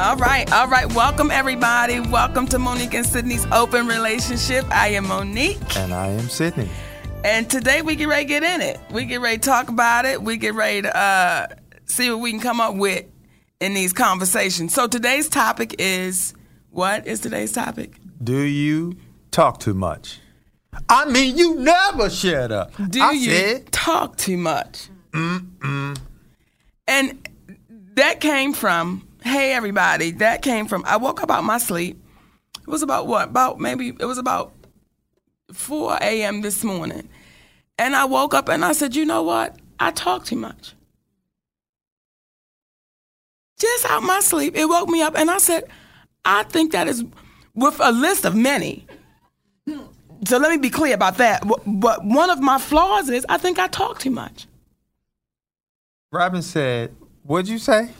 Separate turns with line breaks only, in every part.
All right, all right. Welcome, everybody. Welcome to Monique and Sydney's Open Relationship. I am Monique.
And I am Sydney.
And today we get ready to get in it. We get ready to talk about it. We get ready to uh, see what we can come up with in these conversations. So today's topic is what is today's topic?
Do you talk too much? I mean, you never shut up.
Do
I
you
said,
talk too much? Mm-mm. And that came from, hey, everybody, that came from, I woke up out my sleep. It was about what? About maybe, it was about 4 a.m. this morning. And I woke up and I said, you know what? I talk too much. Just out my sleep, it woke me up and I said, I think that is with a list of many. So let me be clear about that. But one of my flaws is I think I talk too much.
Robin said, What'd you say?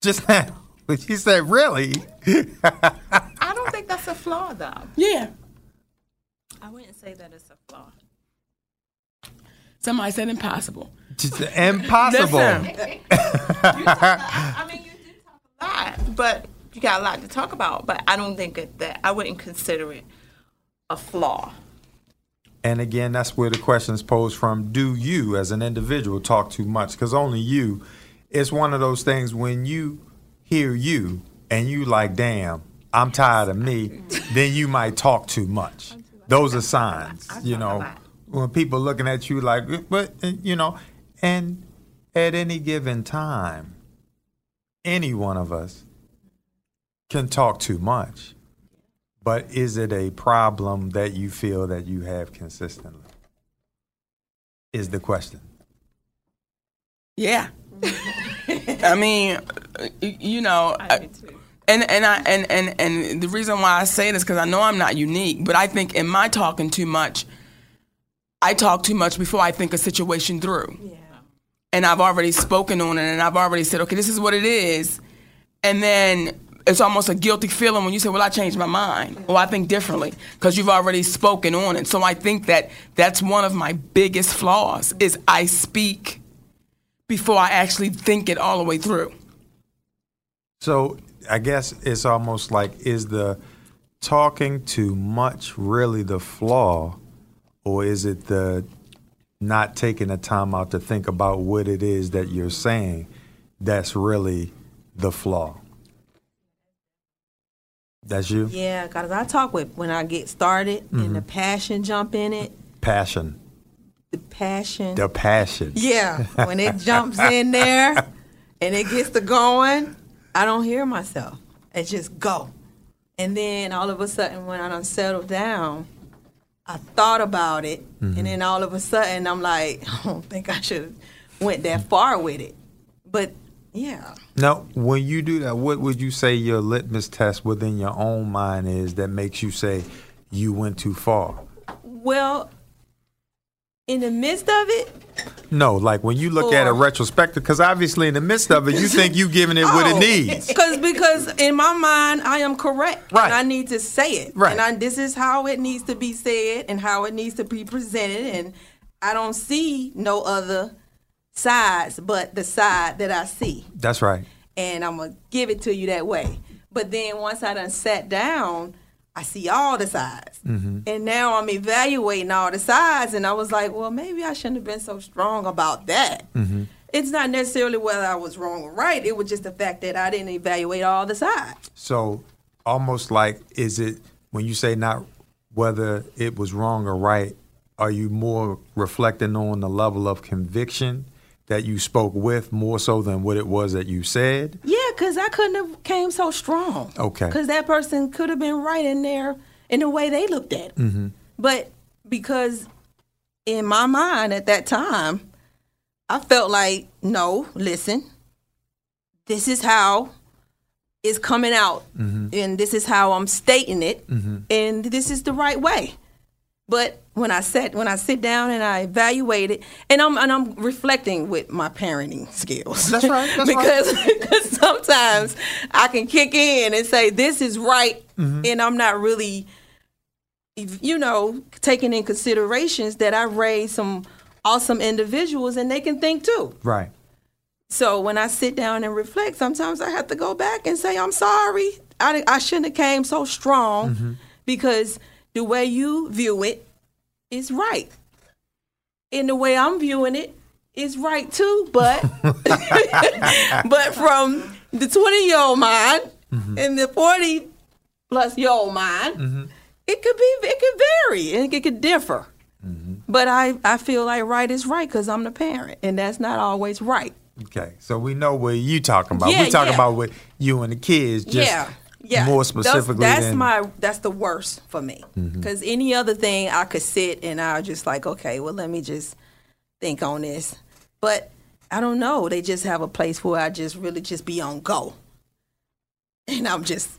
Just now. She said, Really?
I don't think that's a flaw, though.
Yeah.
I wouldn't say that it's a flaw.
Somebody said impossible.
Just impossible.
Listen,
I mean, you do talk a lot, but you got a lot to talk about. But I don't think it, that I wouldn't consider it a flaw.
And again, that's where the question is posed from. Do you, as an individual, talk too much? Because only you, it's one of those things when you hear you and you like, damn, I'm tired of me, then you might talk too much. Those are signs, you know, when people looking at you like, but, you know, and at any given time, any one of us can talk too much. But is it a problem that you feel that you have consistently? Is the question.
yeah. I mean, you know,
I
I-
do too.
and and I and and and the reason why I say this because I know I'm not unique, but I think in my talking too much, I talk too much before I think a situation through.
Yeah.
and I've already spoken on it and I've already said, okay, this is what it is. And then it's almost a guilty feeling when you say, well, I changed my mind or I think differently because you've already spoken on it. So I think that that's one of my biggest flaws is I speak before I actually think it all the way through.
So I guess it's almost like is the talking too much really the flaw, or is it the not taking the time out to think about what it is that you're saying that's really the flaw? That's you?
Yeah, because I talk with when I get started and
Mm-hmm.
the passion jump in it.
Passion.
The passion.
The passion.
yeah, when it jumps in there and it gets to going, I don't hear myself. It just go. And then all of a sudden, when I done settled down, I thought about it,
Mm-hmm.
and then all of a sudden, I'm like, I don't think I should have went that far with it. But yeah,
Now, when you do that, what would you say your litmus test within your own mind is that makes you say you went too far?
well, in the midst of it,
No, like when you look at a
Or-
retrospective, because obviously in the midst of it, you think you giving it what it oh, needs.
Because because in my mind I am correct.
Right.
And I need to say it.
Right.
And I, this is how it needs to be said and how it needs to be presented. And I don't see no other sides but the side that I see.
That's right.
And I'm gonna give it to you that way. But then once I done sat down, I see all the sides. Mm-hmm. And now I'm evaluating all the sides and I was like, well maybe I shouldn't have been so strong about that. Mm-hmm. It's not necessarily whether I was wrong or right. It was just the fact that I didn't evaluate all the sides.
So almost like is it when you say not whether it was wrong or right, are you more reflecting on the level of conviction that you spoke with more so than what it was that you said?
Yeah, because I couldn't have came so strong.
Okay.
Because that person could have been right in there in the way they looked at it.
Mm-hmm.
But because in my mind at that time, I felt like, no, listen, this is how it's coming out, and this is how I'm stating it, and this is the right way. But when I sat, when I sit down and I evaluate it, and I'm and I'm reflecting with my parenting skills.
That's right, that's
because because sometimes I can kick in and say this is right, mm-hmm. and I'm not really, you know, taking in considerations that I raised some awesome individuals and they can think too.
Right.
So when I sit down and reflect, sometimes I have to go back and say, I'm sorry. I, I shouldn't have came so strong mm-hmm. because the way you view it is right. And the way I'm viewing it is right too, but but from the 20 year old mind mm-hmm. and the 40 plus year old mind, mm-hmm. it could be it could vary and it could differ. Mm-hmm. But I, I feel like right is right because I'm the parent, and that's not always right.
Okay. So we know what you're talking about.
Yeah,
we talking
yeah.
about what you and the kids, just
yeah, yeah.
more
That's-
specifically
that's,
than
my that's the worst for me
Mm-hmm.
because any other thing I could sit and I just like okay, well let me just think on this, but I don't know. They just have a place where I just really just be on go, and I'm just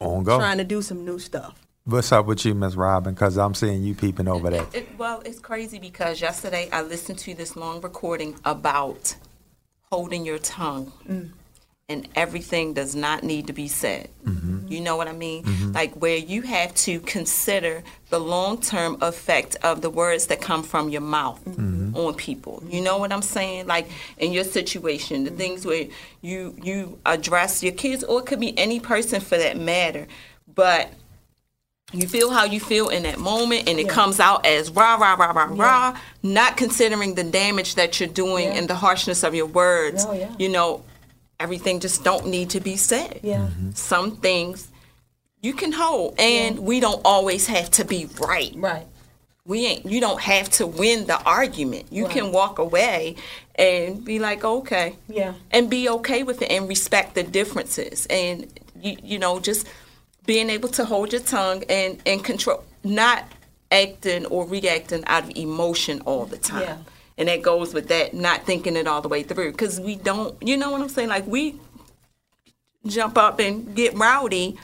on go.
trying to do some new stuff.
What's up with you, Miss Robin? Because I'm seeing you peeping over there.
It, well, it's crazy because yesterday I listened to this long recording about holding your tongue. And everything does not need to be said. Mm-hmm. You know what I mean? Mm-hmm. Like where you have to consider the long term effect of the words that come from your mouth mm-hmm. on people. You know what I'm saying? Like in your situation, the things where you you address your kids, or it could be any person for that matter. But you feel how you feel in that moment and it comes out as rah rah rah rah rah not considering the damage that you're doing and the harshness of your words
Oh, yeah.
you know everything just don't need to be said.
Yeah. Mm-hmm.
some things you can hold and we don't always have to be right.
Right.
we ain't you don't have to win the argument. You can walk away and be like okay.
Yeah.
and be okay with it and respect the differences. And you, you know just being able to hold your tongue and and control not acting or reacting out of emotion all the time.
Yeah.
And that goes with that not thinking it all the way through because we don't you know what i'm saying like we jump up and get rowdy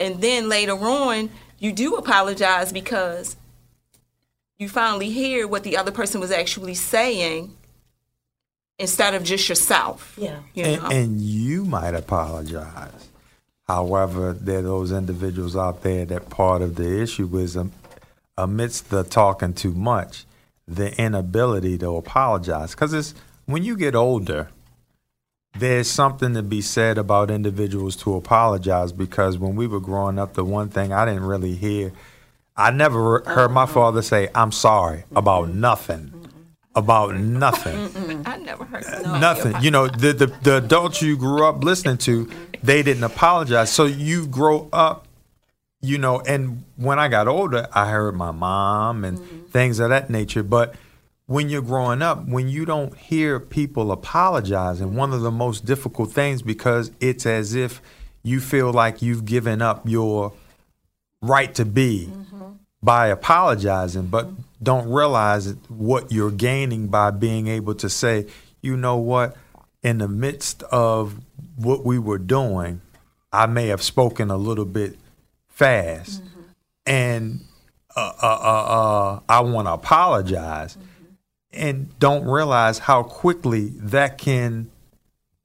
and then later on you do apologize because you finally hear what the other person was actually saying instead of just yourself
Yeah.
you know?
And, and you might apologize. However, there are those individuals out there that part of the issue is um, amidst the talking too much, the inability to apologize. Because it's when you get older, there's something to be said about individuals to apologize. Because when we were growing up, the one thing I didn't really hear, I never heard my oh. father say, I'm sorry about nothing. About nothing
i never heard uh,
nothing. You know, the, the the adults you grew up listening to, they didn't apologize. So you grow up, you know, and when I got older, I heard my mom and mm-hmm. things of that nature. But when you're growing up, when you don't hear people apologizing, one of the most difficult things because it's as if you feel like you've given up your right to be mm-hmm. by apologizing, but mm-hmm. don't realize what you're gaining by being able to say, you know what, in the midst of what we were doing, I may have spoken a little bit fast, and uh, uh, uh, uh, I want to apologize, and don't realize how quickly that can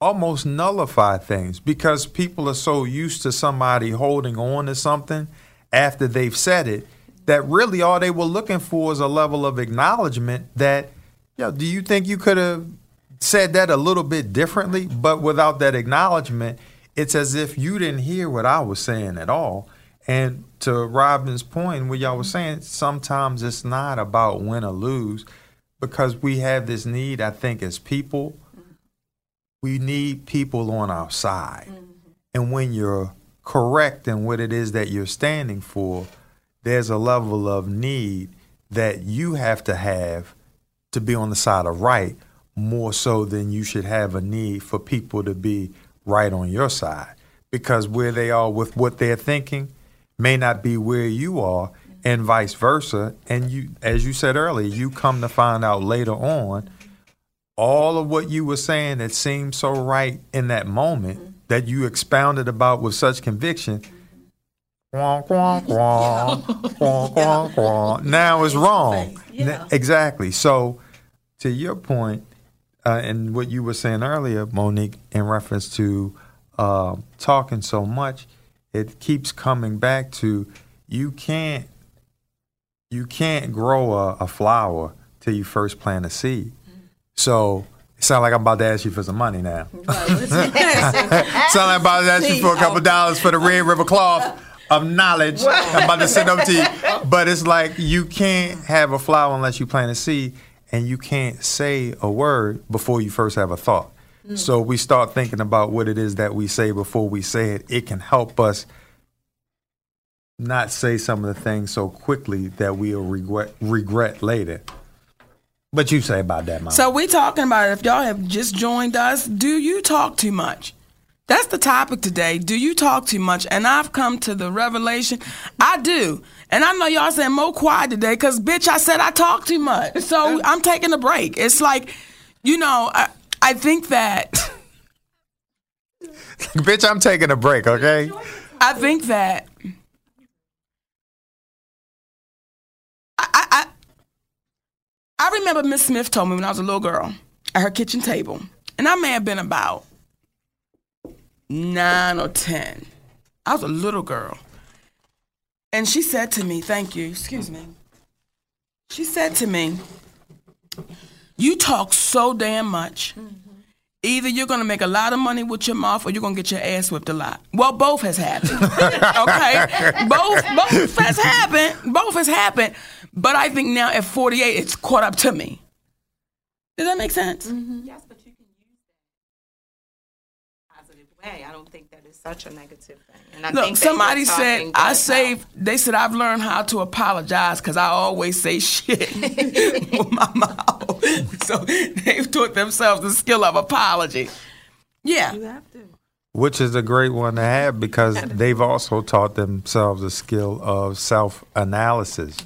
almost nullify things because people are so used to somebody holding on to something after they've said it that really all they were looking for is a level of acknowledgement that yo do you think you could have said that a little bit differently? But without that acknowledgement it's as if you didn't hear what I was saying at all and to Robin's point what y'all was saying sometimes it's not about win or lose because we have this need I think as people we need people on our side. Mm-hmm. And when you're correct in what it is that you're standing for, there's a level of need that you have to have to be on the side of right more so than you should have a need for people to be right on your side because where they are with what they're thinking may not be where you are and vice versa. And you as you said earlier you come to find out later on all of what you were saying that seemed so right in that moment that you expounded about with such conviction Quah, quah, quah, quah, quah, quah. now it's wrong.
Yeah.
exactly. So to your point uh, and what you were saying earlier, Monique, in reference to uh, talking so much, it keeps coming back to you can't you can't grow a, a flower till you first plant a seed. So it sounds like I'm about to ask you for some money now. sound like I'm about to ask you for a couple dollars for the Red River cloth of knowledge. I'm about to send them to you. But it's like you can't have a flower unless you plant a seed, and you can't say a word before you first have a thought. Mm. So we start thinking about what it is that we say before we say it. It can help us not say some of the things so quickly that we'll regret regret later. But you say about that, Mom?
So we talking about if y'all have just joined us, do you talk too much? That's the topic today. Do you talk too much? And I've come to the revelation, I do. And I know y'all saying more quiet today because, bitch, I said I talk too much. So I'm taking a break. It's like, you know, I, I think that,
Bitch, I'm taking a break, okay?
I think that, I, I, I, remember Miss Smith told me when I was a little girl at her kitchen table, and I may have been about nine or ten. I was a little girl. And she said to me, thank you, excuse me. She said to me, You talk so damn much. Mm-hmm. Either you're gonna make a lot of money with your mouth or you're gonna get your ass whipped a lot. Well, both has happened. okay? Both both has happened. Both has happened. But I think now at 48, it's caught up to me. Does that make sense? Mm-hmm.
Yes, but you can use that positive way. I don't think that is such a negative thing. And I
Look,
think
somebody said I
good
saved. They said I've learned how to apologize because I always say shit with my mouth. so they've taught themselves the skill of apology. Yeah,
Which is a great one to have because they've also taught themselves the skill of self analysis.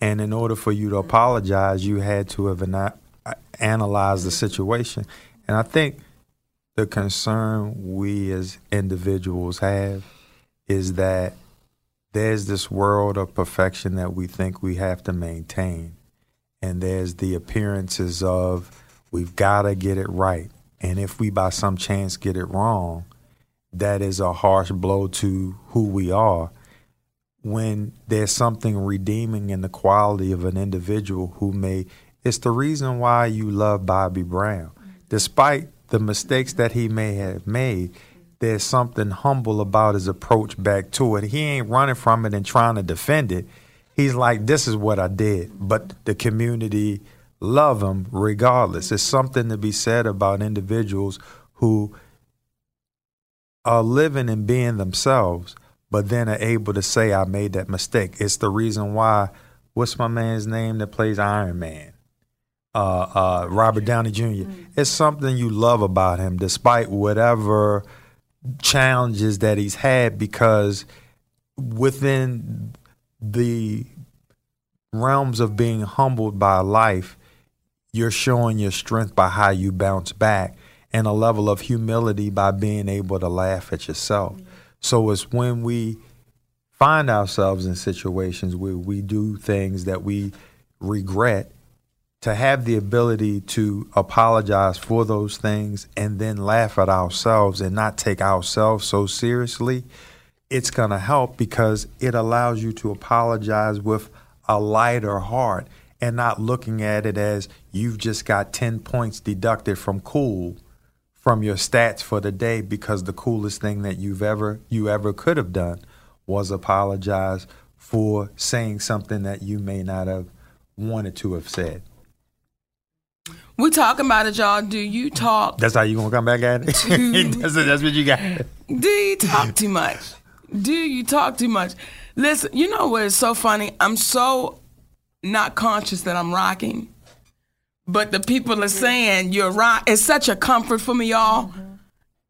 And in order for you to apologize, you had to have ana- analyzed the situation. And I think the concern we as individuals have is that there's this world of perfection that we think we have to maintain. And there's the appearances of we've got to get it right. And if we by some chance get it wrong, that is a harsh blow to who we are. When there's something redeeming in the quality of an individual who may, it's the reason why you love Bobby Brown. Despite the mistakes that he may have made, there's something humble about his approach back to it. He ain't running from it and trying to defend it. He's like, this is what I did. But the community love him regardless. It's something to be said about individuals who are living and being themselves, but then are able to say, I made that mistake. It's the reason why, what's my man's name that plays Iron Man? Uh, uh, Robert Downey Jr. It's something you love about him, despite whatever challenges that he's had, because within the realms of being humbled by life, you're showing your strength by how you bounce back and a level of humility by being able to laugh at yourself. So it's when we find ourselves in situations where we do things that we regret to have the ability to apologize for those things and then laugh at ourselves and not take ourselves so seriously, it's going to help because it allows you to apologize with a lighter heart and not looking at it as you've just got 10 points deducted from cool from your stats for the day because the coolest thing that you've ever you ever could have done was apologize for saying something that you may not have wanted to have said.
We talking about it, y'all. Do you talk?
That's how you gonna come back at it. that's, that's what you got.
Do you talk too much? Do you talk too much? Listen, you know what is so funny? I'm so not conscious that I'm rocking, but the people are saying you're rock. It's such a comfort for me, y'all,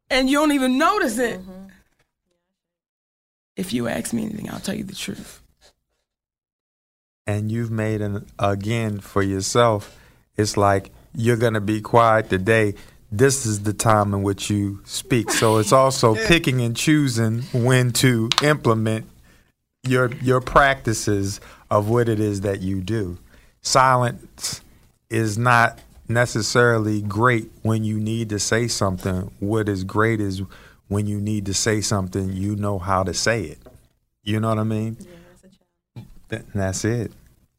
and you don't even notice it. If you ask me anything, I'll tell you the truth.
and you've made an again for yourself it's like you're going to be quiet today. This is the time in which you speak. So it's also picking and choosing when to implement your your practices of what it is that you do. Silence is not necessarily great when you need to say something. What is great is when you need to say something you know how to say it. You know what i mean? Th- that's it.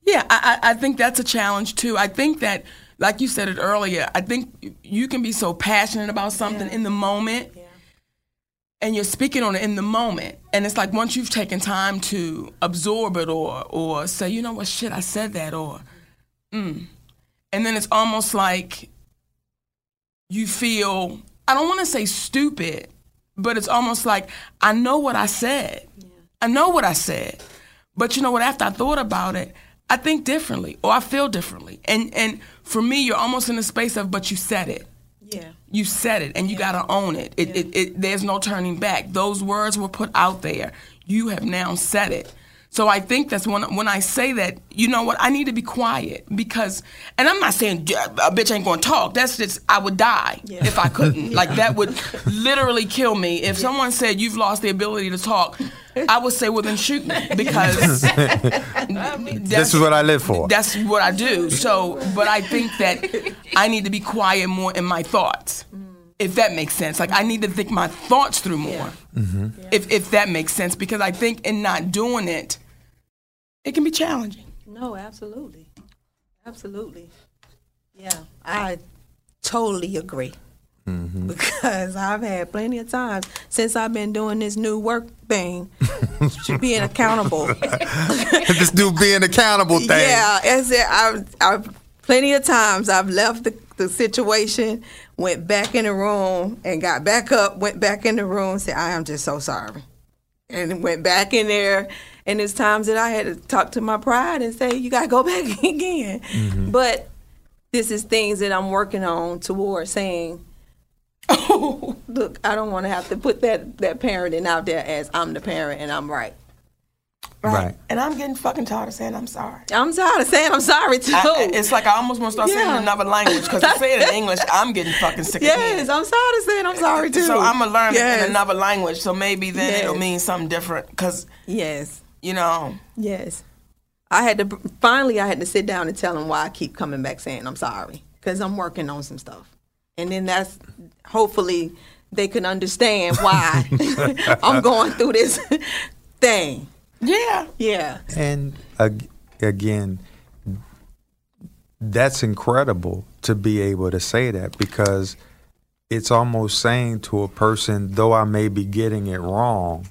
Yeah, I, I I think that's a challenge too. I think that, like you said it earlier, I think you can be so passionate about something in the moment, and you're speaking on it in the moment, and it's like once you've taken time to absorb it or or say, you know what, shit, I said that, or, mm, and then it's almost like you feel I don't want to say stupid, but it's almost like I know what I said. I know what I said. But you know what? After I thought about it, I think differently or I feel differently. And and for me, you're almost in a space of, but you said it.
Yeah.
You said it, and you got to own it. It, it. it There's no turning back. Those words were put out there. You have now said it. So I think that's when when I say that, you know what? I need to be quiet because, and I'm not saying "Yeah, a bitch ain't going to talk. That's just I would die if I couldn't. Like that would literally kill me. If someone said you've lost the ability to talk, I would say, well then shoot me because
this is what i live for
that's what I do. So, but I think that I need to be quiet more in my thoughts, if that makes sense. Like I need to think my thoughts through more, mm-hmm. if if that makes sense. Because I think in not doing it, it can be challenging.
No, absolutely. Absolutely. Yeah. I totally agree. Mm-hmm. Because I've had plenty of times since I've been doing this new work thing, being accountable.
this dude being accountable thing
Yeah, as it, I've, I've plenty of times I've left the, the situation, went back in the room, and got back up, went back in the room, said, "I am just so sorry," and went back in there. And there's times that I had to talk to my pride and say, "You got to go back again." Mm-hmm. But this is things that I'm working on towards saying. Oh, Look, I don't want to have to put that that parenting out there as I'm the parent and I'm right.
Right
And I'm getting fucking tired of saying I'm sorry.
I'm tired of saying I'm sorry too.
I- it's like I almost want to start saying it in another language because to say it in English, I'm getting fucking sick of
Yes. I'm tired of saying I'm sorry too.
So I'm gonna learn it
yes.
in another language. So maybe then it'll mean something different. Cause
Yes,
you know,
yes. I had to finally. I had to sit down and tell him why I keep coming back saying I'm sorry because I'm working on some stuff, and then that's hopefully they can understand why I'm going through this thing.
Yeah.
Yeah,
And ag- again, that's incredible to be able to say that because it's almost saying to a person, though I may be getting it wrong,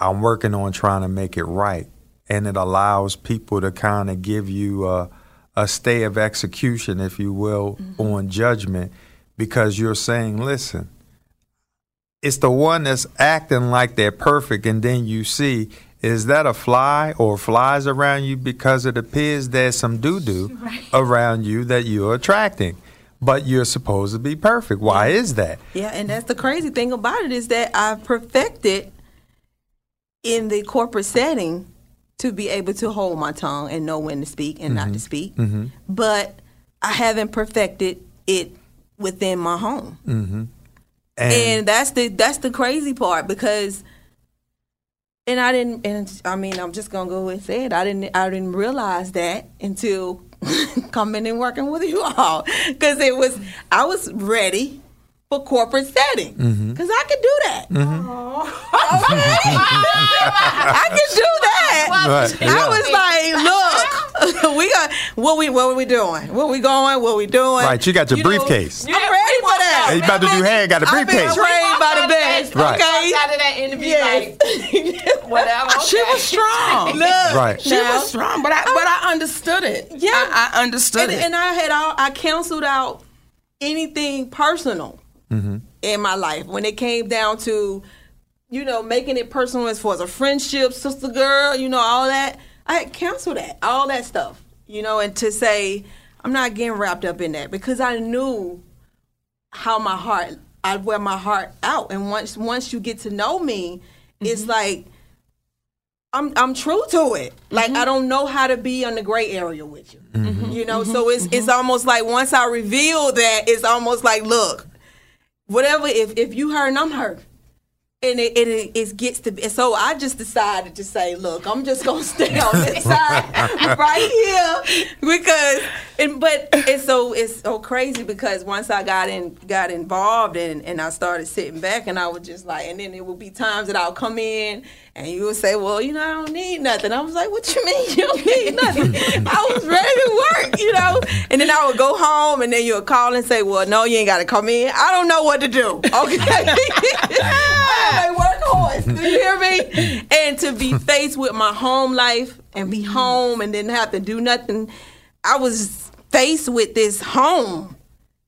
I'm working on trying to make it right. And it allows people to kind of give you a, a stay of execution, if you will, mm-hmm. on judgment because you're saying, listen, it's the one that's acting like they're perfect, and then you see, is that a fly or flies around you because it appears there's some doo doo around you that you're attracting, but you're supposed to be perfect. Why is that?
yeah. And that's the crazy thing about it is that I've perfected in the corporate setting to be able to hold my tongue and know when to speak and not to mm-hmm. speak, mm-hmm. but I haven't perfected it within my home. Mm-hmm.
And,
and that's the that's the crazy part because and I didn't and I mean I'm just gonna go and say it I didn't I didn't realize that until coming and working with you all. Because it was I was ready for corporate setting. Mm-hmm. Because I could do that. Mm-hmm. I could do that.
Right,
I
yeah.
was like look we got what we what are we doing? Where we going? What we doing?
Right, you got your
You know,
briefcase.
I'm ready for that
And you about to do hair, got a
I've been
briefcase.
trained by the best.
Right.
Okay.
Out of that interview,
Yes.
like whatever.
She was strong.
Look.
Right.
She
Now-
was strong, but I but I understood it.
Yeah.
I, I understood
And,
it.
and I had all I canceled out anything personal.
Mm-hmm.
in my life. When it came down to, you know, making it personal as far as a friendship, sister girl, you know, all that, I had canceled that, all that stuff, you know, and to say, I'm not getting wrapped up in that because I knew how my heart, I wear my heart out. And once once you get to know me, it's mm-hmm. like I'm I'm true to it. Like mm-hmm. I don't know how to be on the gray area with you. Mm-hmm. You know, so it's it's almost like once I reveal that, it's almost like, look, whatever. If if you hurt, I'm hurt. And it, it, it gets to be so I just decided to say, look, I'm just gonna stay on this side right here because and but it's so it's so crazy because once I got in got involved and, and I started sitting back and I was just like and then there would be times that I'll come in and you would say, Well, you know, I don't need nothing. I was like, What you mean you don't need nothing? I was ready to work, you know? And then I would go home and then you would call and say, Well, no, you ain't gotta come in. I don't know what to do. Okay. I'm a workhorse. Do you hear me? And to be faced with my home life and be home and then have to do nothing. I was faced with this home.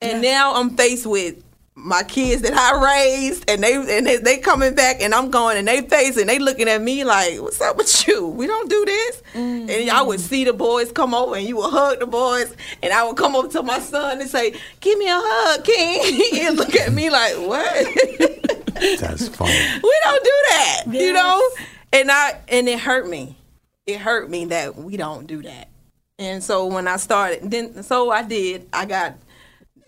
And now I'm faced with my kids that I raised and they and they, they coming back and I'm going and they face and they looking at me like, What's up with you? We don't do this. And I would mm-hmm. see the boys come over and you would hug the boys and I would come over to my son and say, Give me a hug, King and look at me like, What?
That's funny.
we don't do that, you know. And I and it hurt me. It hurt me that we don't do that. And so when I started, then so I did. I got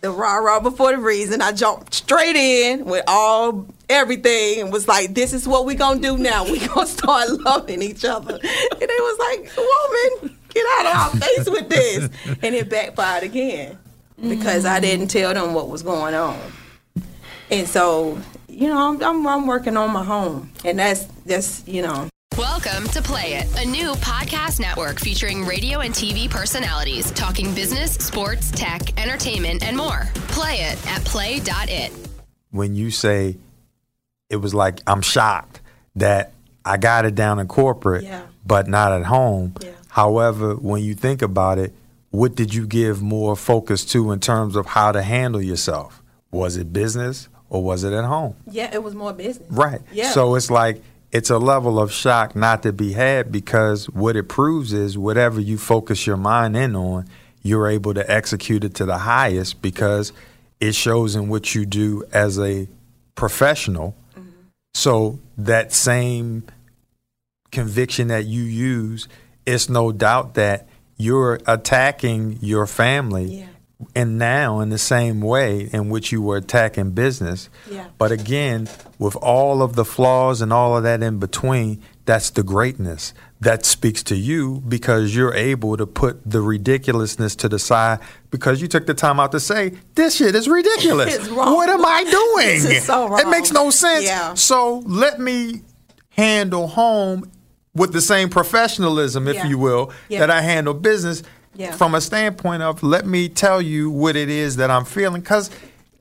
the rah rah before the reason. I jumped straight in with all everything and was like, "This is what we gonna do now. We gonna start loving each other." And they was like, "Woman, get out of our face with this," and it backfired again because I didn't tell them what was going on. And so, you know, I'm, I'm, I'm working on my home, and that's that's you know.
Welcome to Play It, a new podcast network featuring radio and TV personalities talking business, sports, tech, entertainment, and more. Play it at play.it.
when you say it was like I'm shocked that I got it down in corporate,
Yeah.
but not at home.
Yeah.
However, when you think about it, what did you give more focus to in terms of how to handle yourself? Was it business or was it at home?
Yeah, it was more business.
Right.
Yeah.
So it's like it's a level of shock not to be had because what it proves is whatever you focus your mind in on, you're able to execute it to the highest because it shows in what you do as a professional. Mm-hmm. So that same conviction that you use, it's no doubt that you're attacking your family
Yeah.
And now in the same way in which you were attacking business.
Yeah.
But again, with all of the flaws and all of that in between, that's the greatness. That speaks to you because you're able to put the ridiculousness to the side because you took the time out to say, this shit is ridiculous. What am I doing?
So
It makes no sense.
Yeah.
So let me handle home with the same professionalism, if
Yeah.
you will, that I handle business
Yeah.
from a standpoint of let me tell you what it is that I'm feeling because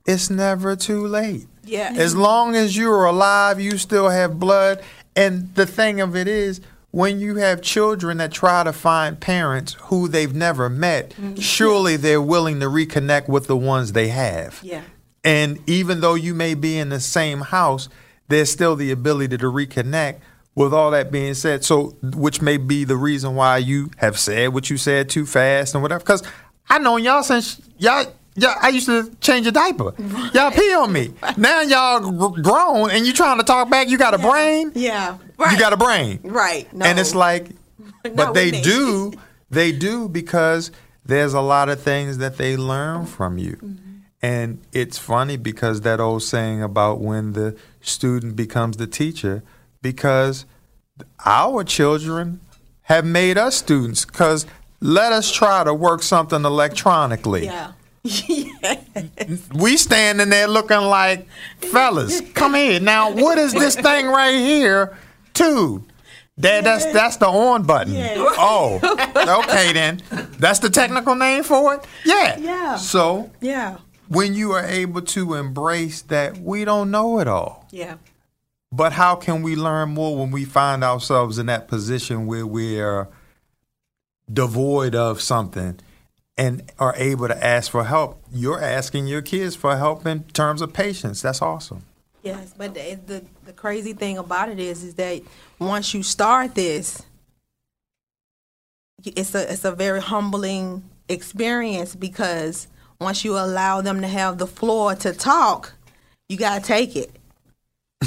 it's never too late.
Yeah.
As long as you're alive, you still have blood. And the thing of it is, when you have children that try to find parents who they've never met,
Mm-hmm.
surely they're willing to reconnect with the ones they have.
Yeah.
And even though you may be in the same house, there's still the ability to reconnect. With all that being said, so which may be the reason why you have said what you said too fast and whatever. Because I know y'all since y'all. Yeah, I used to change a diaper. Y'all pee on me. Now y'all gr- grown and you trying to talk back. You got a brain.
Yeah. Right.
You got a brain.
Right. No.
And it's like, but they do, they do because there's a lot of things that they learn from you.
Mm-hmm.
And it's funny because that old saying about when the student becomes the teacher, because our children have made us students. Because let us try to work something electronically.
Yeah.
We standing there looking like, fellas, come here. Now, what is this thing right here? Two. That, that's that's the on button. Oh, okay then. That's the technical name for it. Yeah.
Yeah.
So
Yeah.
when you are able to embrace that we don't know it all,
Yeah.
But how can we learn more when we find ourselves in that position where we're devoid of something and are able to ask for help, you're asking your kids for help in terms of patience. That's awesome.
Yes, but the, the the crazy thing about it is, is that once you start this, it's a it's a very humbling experience because once you allow them to have the floor to talk, you gotta take it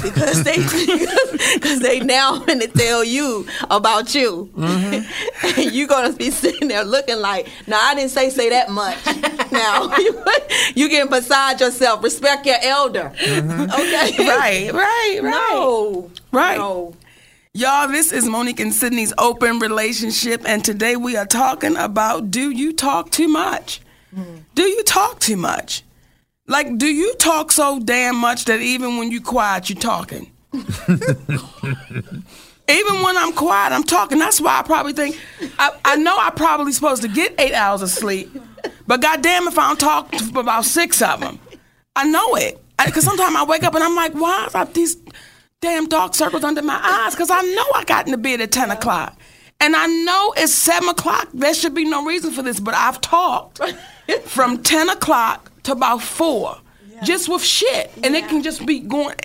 because they because they now gonna tell you about you,
Mm-hmm.
and you're gonna be sitting there looking like, "No, I didn't say say that much." now you getting beside yourself. Respect your elder.
Mm-hmm.
Okay,
Right, right, right.
No,
Right.
No.
Y'all, this is Monique and Sydney's open relationship, and today we are talking about do you talk too much? Do you talk too much? Like, do you talk so damn much that even when you quiet, you're talking? even when I'm quiet, I'm talking. That's why I probably think I, I know I'm probably supposed to get eight hours of sleep, but goddamn if I don't talk about six of them, I know it. Because sometimes I wake up and I'm like, why are these damn dark circles under my eyes? Because I know I got into bed at ten o'clock, and I know it's seven o'clock. There should be no reason for this, but I've talked from ten o'clock to about four, just with shit, and it can just be going.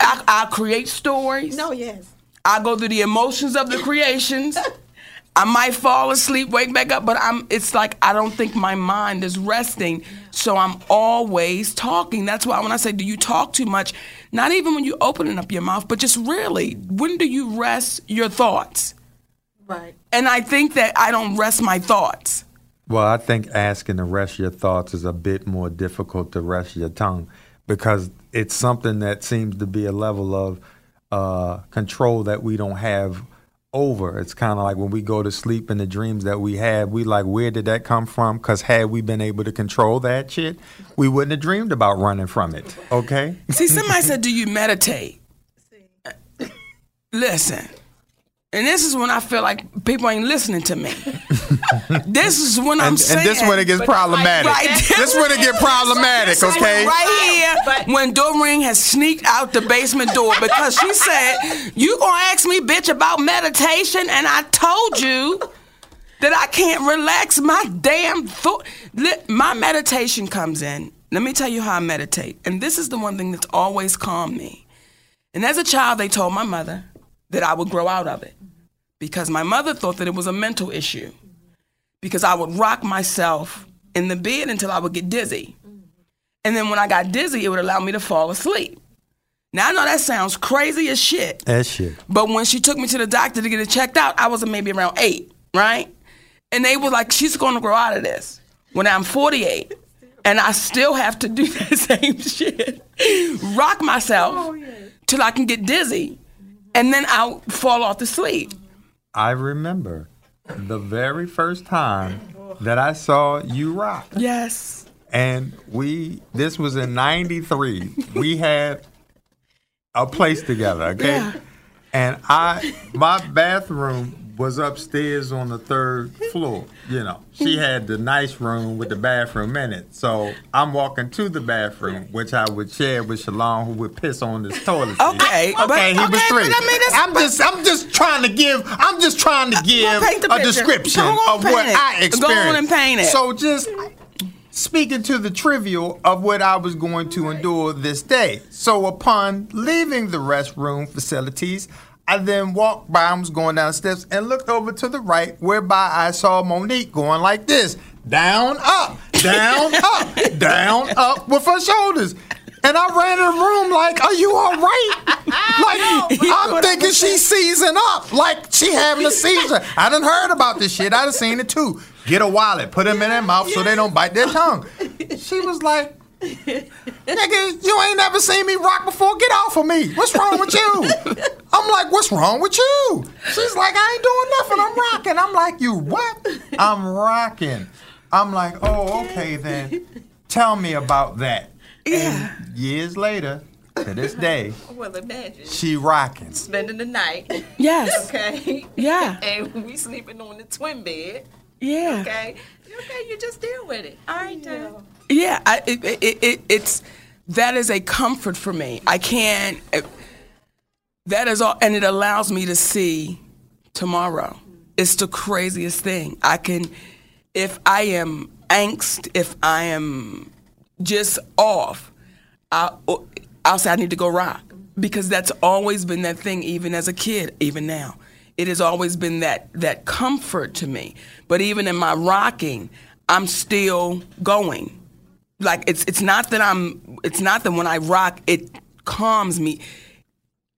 I, I create stories.
No, yes.
I go through the emotions of the creations. I might fall asleep, wake back up, but I'm it's like I don't think my mind is resting. So I'm always talking. That's why when I say do you talk too much, not even when you're opening up your mouth, but just really, when do you rest your thoughts?
Right.
And I think that I don't rest my thoughts.
Well, I think asking to rest your thoughts is a bit more difficult to rest your tongue because it's something that seems to be a level of uh, control that we don't have over. It's kind of like when we go to sleep and the dreams that we have, we like, where did that come from? Because had we been able to control that shit, we wouldn't have dreamed about running from it. Okay?
See, somebody said, Do you meditate? Listen. And this is when I feel like people ain't listening to me. this is when I'm
And,
saying.
and this when it gets problematic.
Right.
This when it get problematic, okay?
Right here, when Doreen has sneaked out the basement door because she said, "You gonna ask me, bitch, about meditation?" And I told you that I can't relax my damn thought. My meditation comes in. Let me tell you how I meditate, and this is the one thing that's always calmed me. And as a child, they told my mother that I would grow out of it because my mother thought that it was a mental issue because I would rock myself in the bed until I would get dizzy. And then when I got dizzy, it would allow me to fall asleep. Now I know that sounds crazy as shit,
That shit.
but when she took me to the doctor to get it checked out, I was maybe around eight, right? And they were like, she's going to grow out of this. When I'm 48, and I still have to do that same shit, rock myself oh, till I can get dizzy, and then I'll fall off to sleep.
I remember the very first time that I saw you rock.
Yes.
And we, this was in 93. We had a place together, okay?
Yeah.
And I, my bathroom was upstairs on the third floor. You know, she mm. had the nice room with the bathroom in it. So I'm walking to the bathroom, which I would share with Shalon, who would piss on this toilet seat.
Okay, but-
okay, he was three.
but I mean, that's-
I'm just, I'm just trying to give, I'm just trying to give a description of what
paint it.
I
Go
experienced.
on and paint it.
So just speaking to the trivial of what I was going to endure this day. So upon leaving the restroom facilities, I then walked by, I was going down the steps and looked over to the right, whereby I saw Monique going like this down, up, down, up, down, up with her shoulders. And I ran in the room like, are you all right? Like, I'm thinking she's seizing up. Like, she having a seizure. I done heard about this shit. I done seen it too. Get a wallet, put them in their mouth so they don't bite their tongue. She was like, nigga, you ain't never seen me rock before. Get off of me. What's wrong with you? I'm like, what's wrong with you? She's like, I ain't doing nothing. I'm rocking. I'm like, you what? I'm rocking. I'm like, oh, okay then. Tell me about that.
Yeah.
And years later, to this day,
Well, imagine
she rocking.
spending the night,
Yes.
okay?
Yeah.
And we sleeping on the twin bed,
Yeah.
okay? Okay, you just deal with it. All right, then.
Yeah, I, it, it, it, it's that is a comfort for me. I can't. It, that is all, and it allows me to see tomorrow. It's the craziest thing. I can, if I am angst, if I am just off, I'll, oh, I'll say I need to go rock because that's always been that thing, even as a kid, even now. It has always been that that comfort to me. But even in my rocking, I'm still going. Like it's it's not that I'm it's not that when I rock it calms me.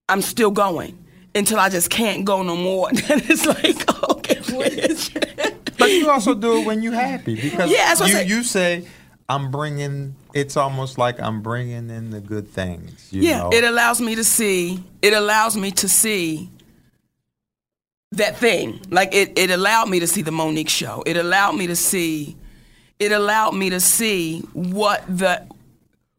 I'm still going until I just can't go no more. Then it's like okay.
But you also do it when you're happy because
Yeah, that's what
you,
I say.
you say, I'm bringing, it's almost like I'm bringing in the good things. You
yeah,
know?
it allows me to see. It allows me to see that thing. Like it, it allowed me to see the Monique show. It allowed me to see. It allowed me to see what the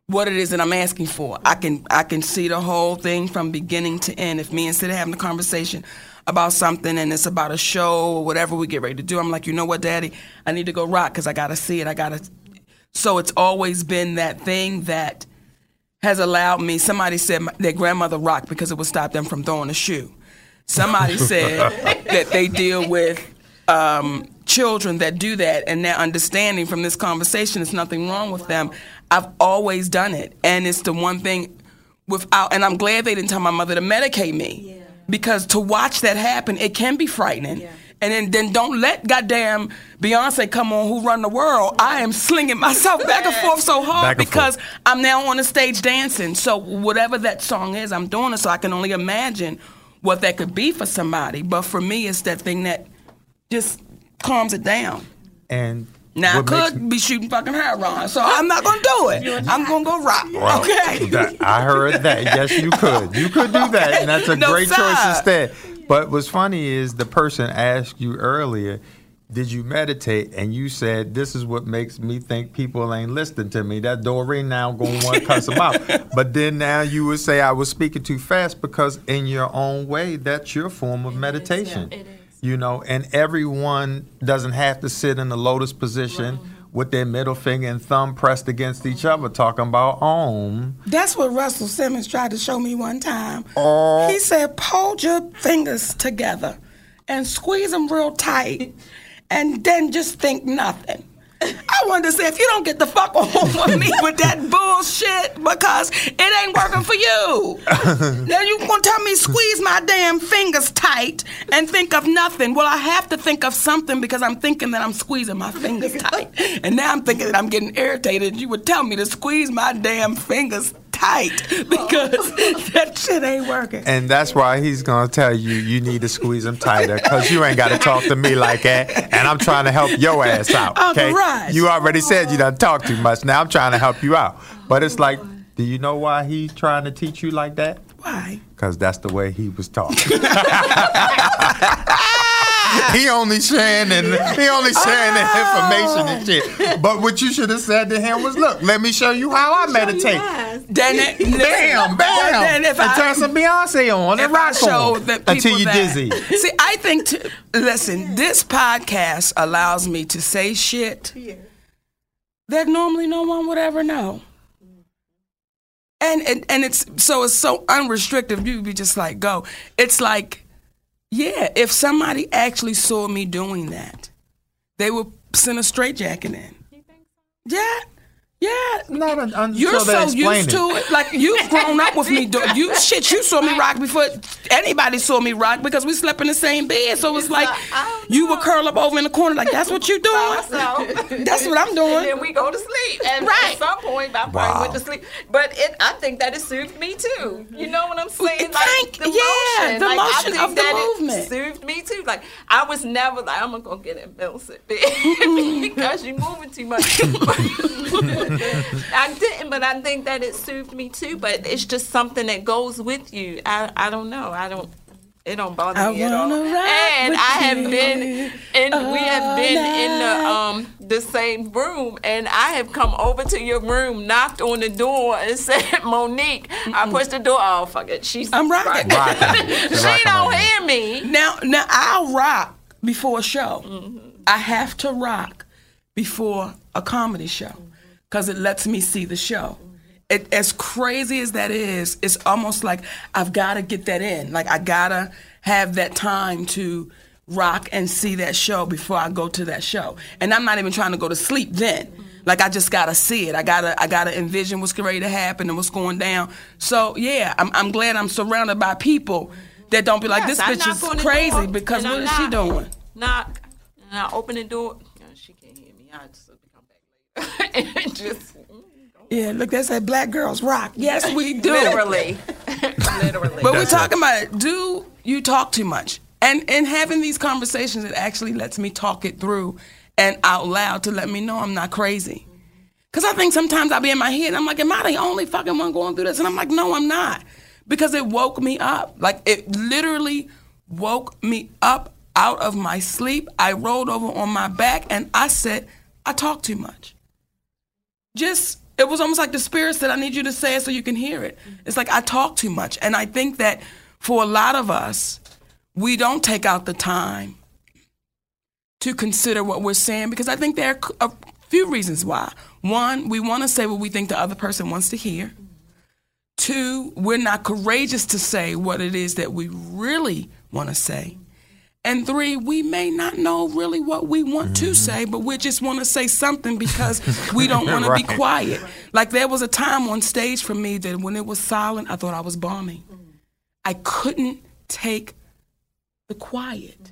what it is that I'm asking for. I can I can see the whole thing from beginning to end. If me instead of having a conversation about something and it's about a show or whatever we get ready to do, I'm like, you know what, Daddy, I need to go rock because I gotta see it. I gotta. So it's always been that thing that has allowed me. Somebody said their grandmother rocked because it would stop them from throwing a shoe. Somebody said that they deal with um, children that do that, and their understanding from this conversation is nothing wrong with them. I've always done it, and it's the one thing without. And I'm glad they didn't tell my mother to medicate me because to watch that happen, it can be frightening. And then, then don't let goddamn Beyonce come on Who Run the World. I am slinging myself back and forth so hard
Back
because
forth.
I'm now on the stage dancing. So whatever that song is, I'm doing it. So I can only imagine what that could be for somebody. But for me, it's that thing that just calms it down.
and
Now I
what makes
could be shooting fucking heroin, so I'm not gonna do it. I'm gonna go rock.
Well,
okay.
that- I heard that. Yes, you could. You could do that, and that's a
No,
great
sir.
choice instead. But what's funny is the person asked you earlier, "Did you meditate?" And you said, "This is what makes me think people ain't listening to me." That Doreen now gonna want to cuss them out. But then now you would say I was speaking too fast because in your own way, that's your form of meditation.
It is.
You know, and everyone doesn't have to sit in the lotus position. With their middle finger and thumb pressed against each other, talking about om.
That's what Russell Simmons tried to show me one time.
Oh.
He said, "Hold your fingers together and squeeze them real tight, and then just think nothing." I wanted to say, if you don't get the fuck on with me with that bullshit, because it ain't working for you. then you gonna tell me squeeze my damn fingers tight and think of nothing. Well, I have to think of something because I'm thinking that I'm squeezing my fingers tight, and now I'm thinking that I'm getting irritated. And you would tell me to squeeze my damn fingers tight because that shit ain't working.
And that's why he's gonna tell you you need to squeeze them tighter because you ain't got to talk to me like that. And I'm trying to help your ass out. Okay,
Rush.
you already said you don't talk too much. Now I'm trying to help you out. But it's like, oh, do you know why he's trying to teach you like that?
Why?
Because that's the way he was taught. he only sharing and he only sharing the information and shit. But what you should have said to him was, "Look, let me show you how I meditate."
Then it,
Bam, bam,
Then if
and
I-
turn some Beyonce on and rock
show
on
that
until you
that-
dizzy.
See, I think. To, listen, this podcast allows me to say shit that normally no one would ever know. And, and and it's so it's so unrestricted. You be just like go. It's like, yeah. If somebody actually saw me doing that, they would send a straitjacket in. Yeah, yeah.
Not un- until
You're
they
so
explain
used to it. Like you've grown up with me. Do- you shit. You saw me rock before anybody saw me rock because we slept in the same bed. So it's like you would curl up over in the corner. Like that's what you doing. That's what I'm
And
doing.
then we go to sleep. And
Right.
at some point, I probably
Wow.
went to sleep. But it, I think that it soothed me too. Mm-hmm. You know what I'm saying?
Thank-
the
yeah,
motion.
the
like,
motion
I think
of the movement.
It soothed me too. Like I was never like I'm gonna go get in Mississippi because you're moving too much. I didn't, but I think that it soothed me too. But it's just something that goes with you. I I don't know. I don't. It don't bother
I
me at all.
wanna rock
And I have been, and we have been in the um the same room, and I have come over to your room, knocked on the door, and said, "Monique." I pushed the door. Oh fuck it, she's
I'm rocking.
Rocking.
she
Rocking
don't
on
hear me.
Now, now I'll rock before a show.
Mm-hmm.
I have to rock before a comedy show because it lets me see the show. It, as crazy as that is, it's almost like I've got to get that in. Like I gotta have that time to rock and see that show before I go to that show. And I'm not even trying to go to sleep then. Like I just gotta see it. I gotta I gotta envision what's ready to happen and what's going down. So yeah, I'm I'm glad I'm surrounded by people that don't be like
Yes,
this bitch is crazy because what
I
is she doing?
Knock, and I open the door. No, she can't hear me. I just have to come back later. and just
Yeah, look, that's that black girls rock. Yes, we do.
literally, literally.
But we're talking
it.
about it. Do you talk too much? And and having these conversations, it actually lets me talk it through and out loud to let me know I'm not crazy. Cause I think sometimes I'll be in my head and I'm like, am I the only fucking one going through this? And I'm like, no, I'm not. Because it woke me up. Like it literally woke me up out of my sleep. I rolled over on my back and I said, I talk too much just it was almost like the spirit said, I need you to say it so you can hear it. Mm-hmm. It's like I talk too much. And I think that for a lot of us, we don't take out the time to consider what we're saying because I think there are a few reasons why. One, we want to say what we think the other person wants to hear. Two, we're not courageous to say what it is that we really want to say. And three, we may not know really what we want to mm-hmm. say, but we just want to say something because we don't want to be quiet. Like there was a time on stage for me that when it was silent, I thought I was bombing. I couldn't take the quiet.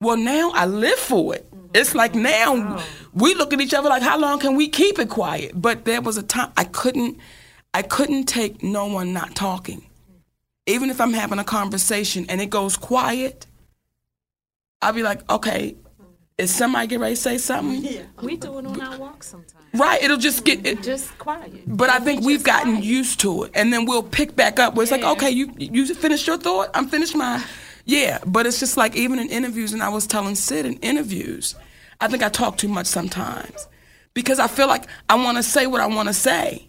Well, now I live for it. It's like now we look at each other like, how long can we keep it quiet? But there was a time I couldn't, I couldn't take no one not talking. Even if I'm having a conversation and it goes quiet, I'll be like, okay, is somebody get ready to say something? Yeah.
We do it on our walk sometimes.
Right, it'll just get. It,
Just quiet.
but I think we've gotten used to it, and then we'll pick back up. Where it's like, okay, you you finished your thought, I'm finished mine. Yeah, but it's just like even in interviews, and I was telling Sid in interviews, I think I talk too much sometimes because I feel like I want to say what I want to say,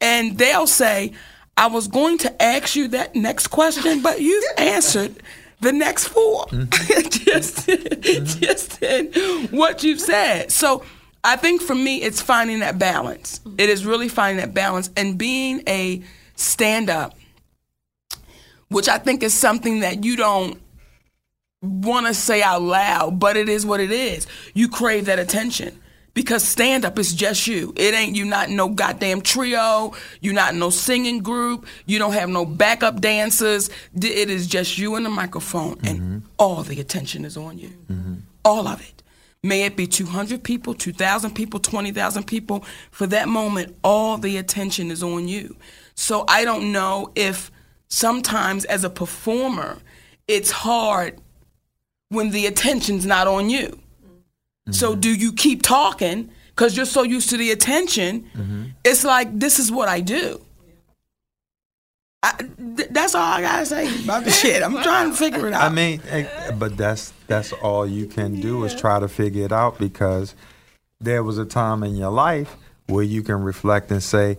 and they'll say, I was going to ask you that next question, but you've answered the next 4 mm-hmm. just, mm-hmm. just in what you've said. So I think for me, it's finding that balance. Mm-hmm. It is really finding that balance and being a stand up, which I think is something that you don't want to say out loud, but it is what it is. You crave that attention. Because stand up is just you. It ain't you not no goddamn trio. You not no singing group. You don't have no backup dancers. It is just you and the microphone, and mm-hmm. all the attention is on you. Mm-hmm. All of it. May it be 200 people, 2,000 people, 20,000 people. For that moment, all the attention is on you. So I don't know if sometimes as a performer, it's hard when the attention's not on you. So do you keep talking because you're so used to the attention? It's like this is what I do. I, th- that's all I gotta say about the shit. I'm trying to figure it out.
I mean, eh, but that's that's all you can do is try to figure it out because there was a time in your life where you can reflect and say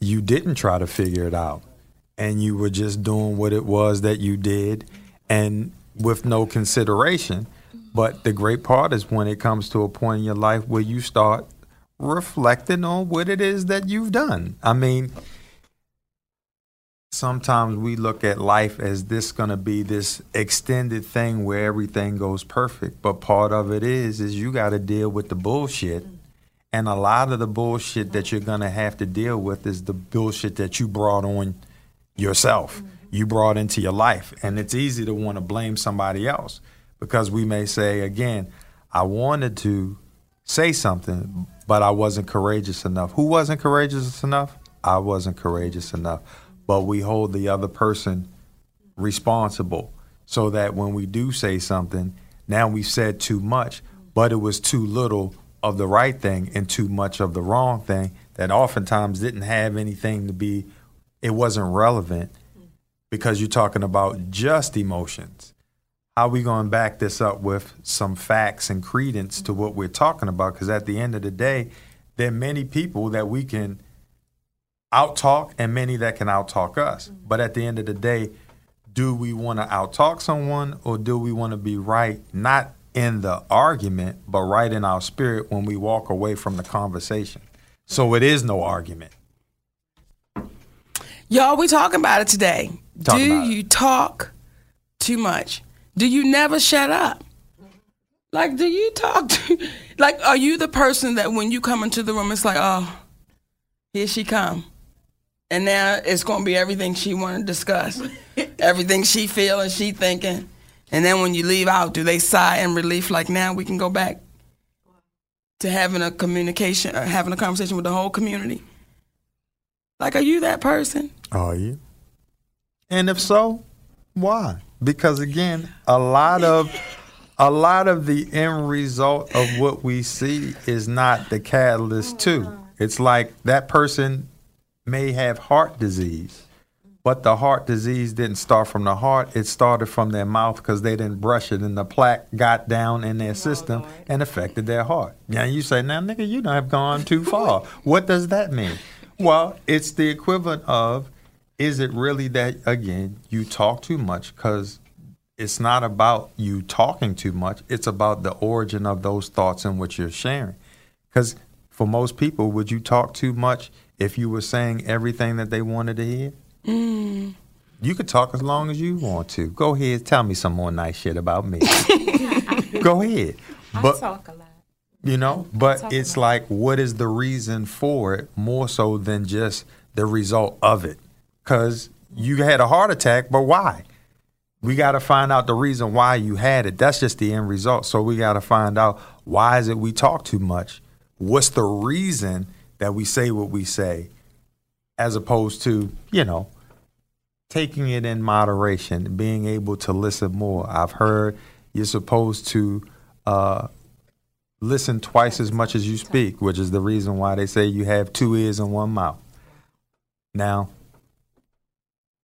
you didn't try to figure it out and you were just doing what it was that you did and with no consideration. But the great part is when it comes to a point in your life where you start reflecting on what it is that you've done. I mean, sometimes we look at life as this going to be this extended thing where everything goes perfect. But part of it is is you got to deal with the bullshit. And a lot of the bullshit that you're going to have to deal with is the bullshit that you brought on yourself. You brought into your life. And it's easy to want to blame somebody else because we may say again i wanted to say something but i wasn't courageous enough. Who wasn't courageous enough? I wasn't courageous enough. But we hold the other person responsible so that when we do say something, now we've said too much, but it was too little of the right thing and too much of the wrong thing that oftentimes didn't have anything to be, it wasn't relevant because you're talking about just emotions. How we going to back this up with some facts and credence to what we're talking about? Because at the end of the day, there are many people that we can outtalk and many that can outtalk us. Mm-hmm. But at the end of the day, do we want to outtalk someone or do we want to be right, not in the argument, but right in our spirit when we walk away from the conversation? So it is no argument.
Y'all, we talking about it today.
Talk
Do
about it.
you talk too much? Do you never shut up? Like, do you talk to, like, are you the person that when you come into the room, it's like, oh, here she come. And now it's going to be everything she want to discuss, everything she feel and she thinking. And then when you leave out, do they sigh in relief like now we can go back to having a communication, or having a conversation with the whole community? Like, are you that person?
Are you? And if so, why? Because again, a lot of a lot of the end result of what we see is not the catalyst too. It's like that person may have heart disease, but the heart disease didn't start from the heart. It started from their mouth because they didn't brush it, and the plaque got down in their oh, system and affected their heart. Now you say, now nigga, you don't have gone too far. what does that mean? Well, it's the equivalent of is it really that again you talk too much? Because it's not about you talking too much it's about the origin of those thoughts and what you're sharing. Because for most people would you talk too much if you were saying everything that they wanted to hear? Mm. You could talk as long as you want to. Go ahead tell me some more nice shit about me. Go ahead. But
talk a lot.
you know but it's like what is the reason for it more so than just the result of it because you had a heart attack but why? We got to find out the reason why you had it. That's just the end result. So we got to find out why is it we talk too much? What's the reason that we say what we say? As opposed to you know taking it in moderation being able to listen more. I've heard you're supposed to uh, listen twice as much as you speak, which is the reason why they say you have two ears and one mouth. Now,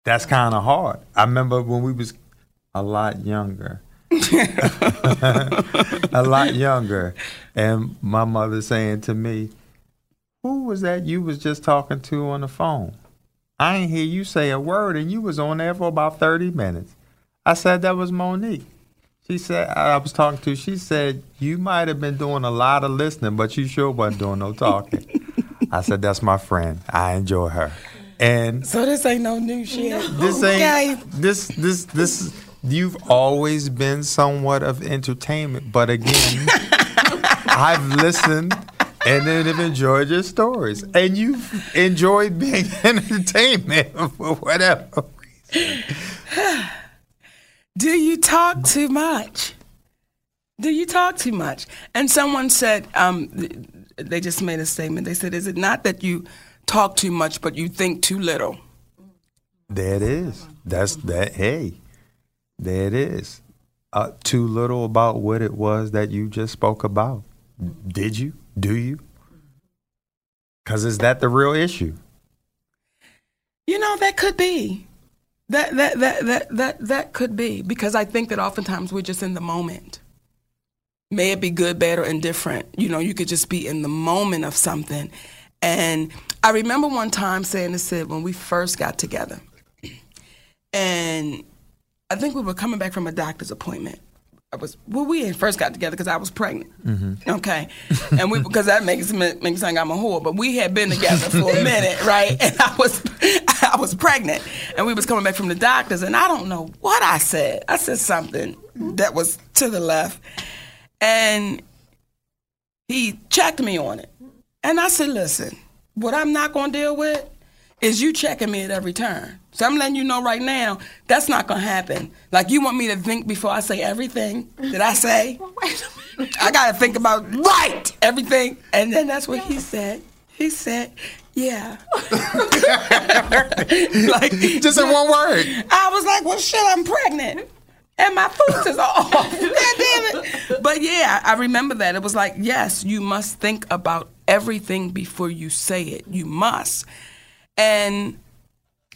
that's kind of hard. I remember when we was a lot younger. a lot younger and my mother saying to me, "Who was that you was just talking to on the phone? I ain't hear you say a word and you was on there for about 30 minutes." I said that was Monique. She said I was talking to. She said you might have been doing a lot of listening, but you sure wasn't doing no talking. I said that's my friend. I enjoy her, and
So this ain't no new shit.
this
Okay.
ain't this this this. You've always been somewhat of entertainment, but again, I've listened and then have enjoyed your stories, and you've enjoyed being entertainment for whatever. Reason.
Do you talk too much? Do you talk too much? And someone said, um, they just made a statement. They said, "Is it not that you talk too much, but you think too little?"
There it is. That's that. Hey, there it is. Uh, too little about what it was that you just spoke about. Did you? Do you? Because is that the real issue?
You know, that could be. That that that that that that could be because I think that oftentimes we're just in the moment. May it be good, bad, or indifferent. You know, you could just be in the moment of something. And I remember one time saying to Sid when we first got together, and I think we were coming back from a doctor's appointment. I was well, we had first got together because I was pregnant. Mm-hmm. Okay, and we because that makes me makes me think I'm a whore. But we had been together for a minute, right? And I was I was pregnant, and we was coming back from the doctors, and I don't know what I said. I said something that was to the left, and he checked me on it, and I said, "Listen, what I'm not going to deal with is you checking me at every turn. So I'm letting you know right now that's not gonna happen. Like you want me to think before I say everything that I say. I gotta think about right everything, and then that's what he said. He said, "Yeah." like
Just in one word.
I was like, "Well, shit, I'm pregnant." And my foot is off. God damn it. But yeah, I remember that. It was like, yes, you must think about everything before you say it. You must. And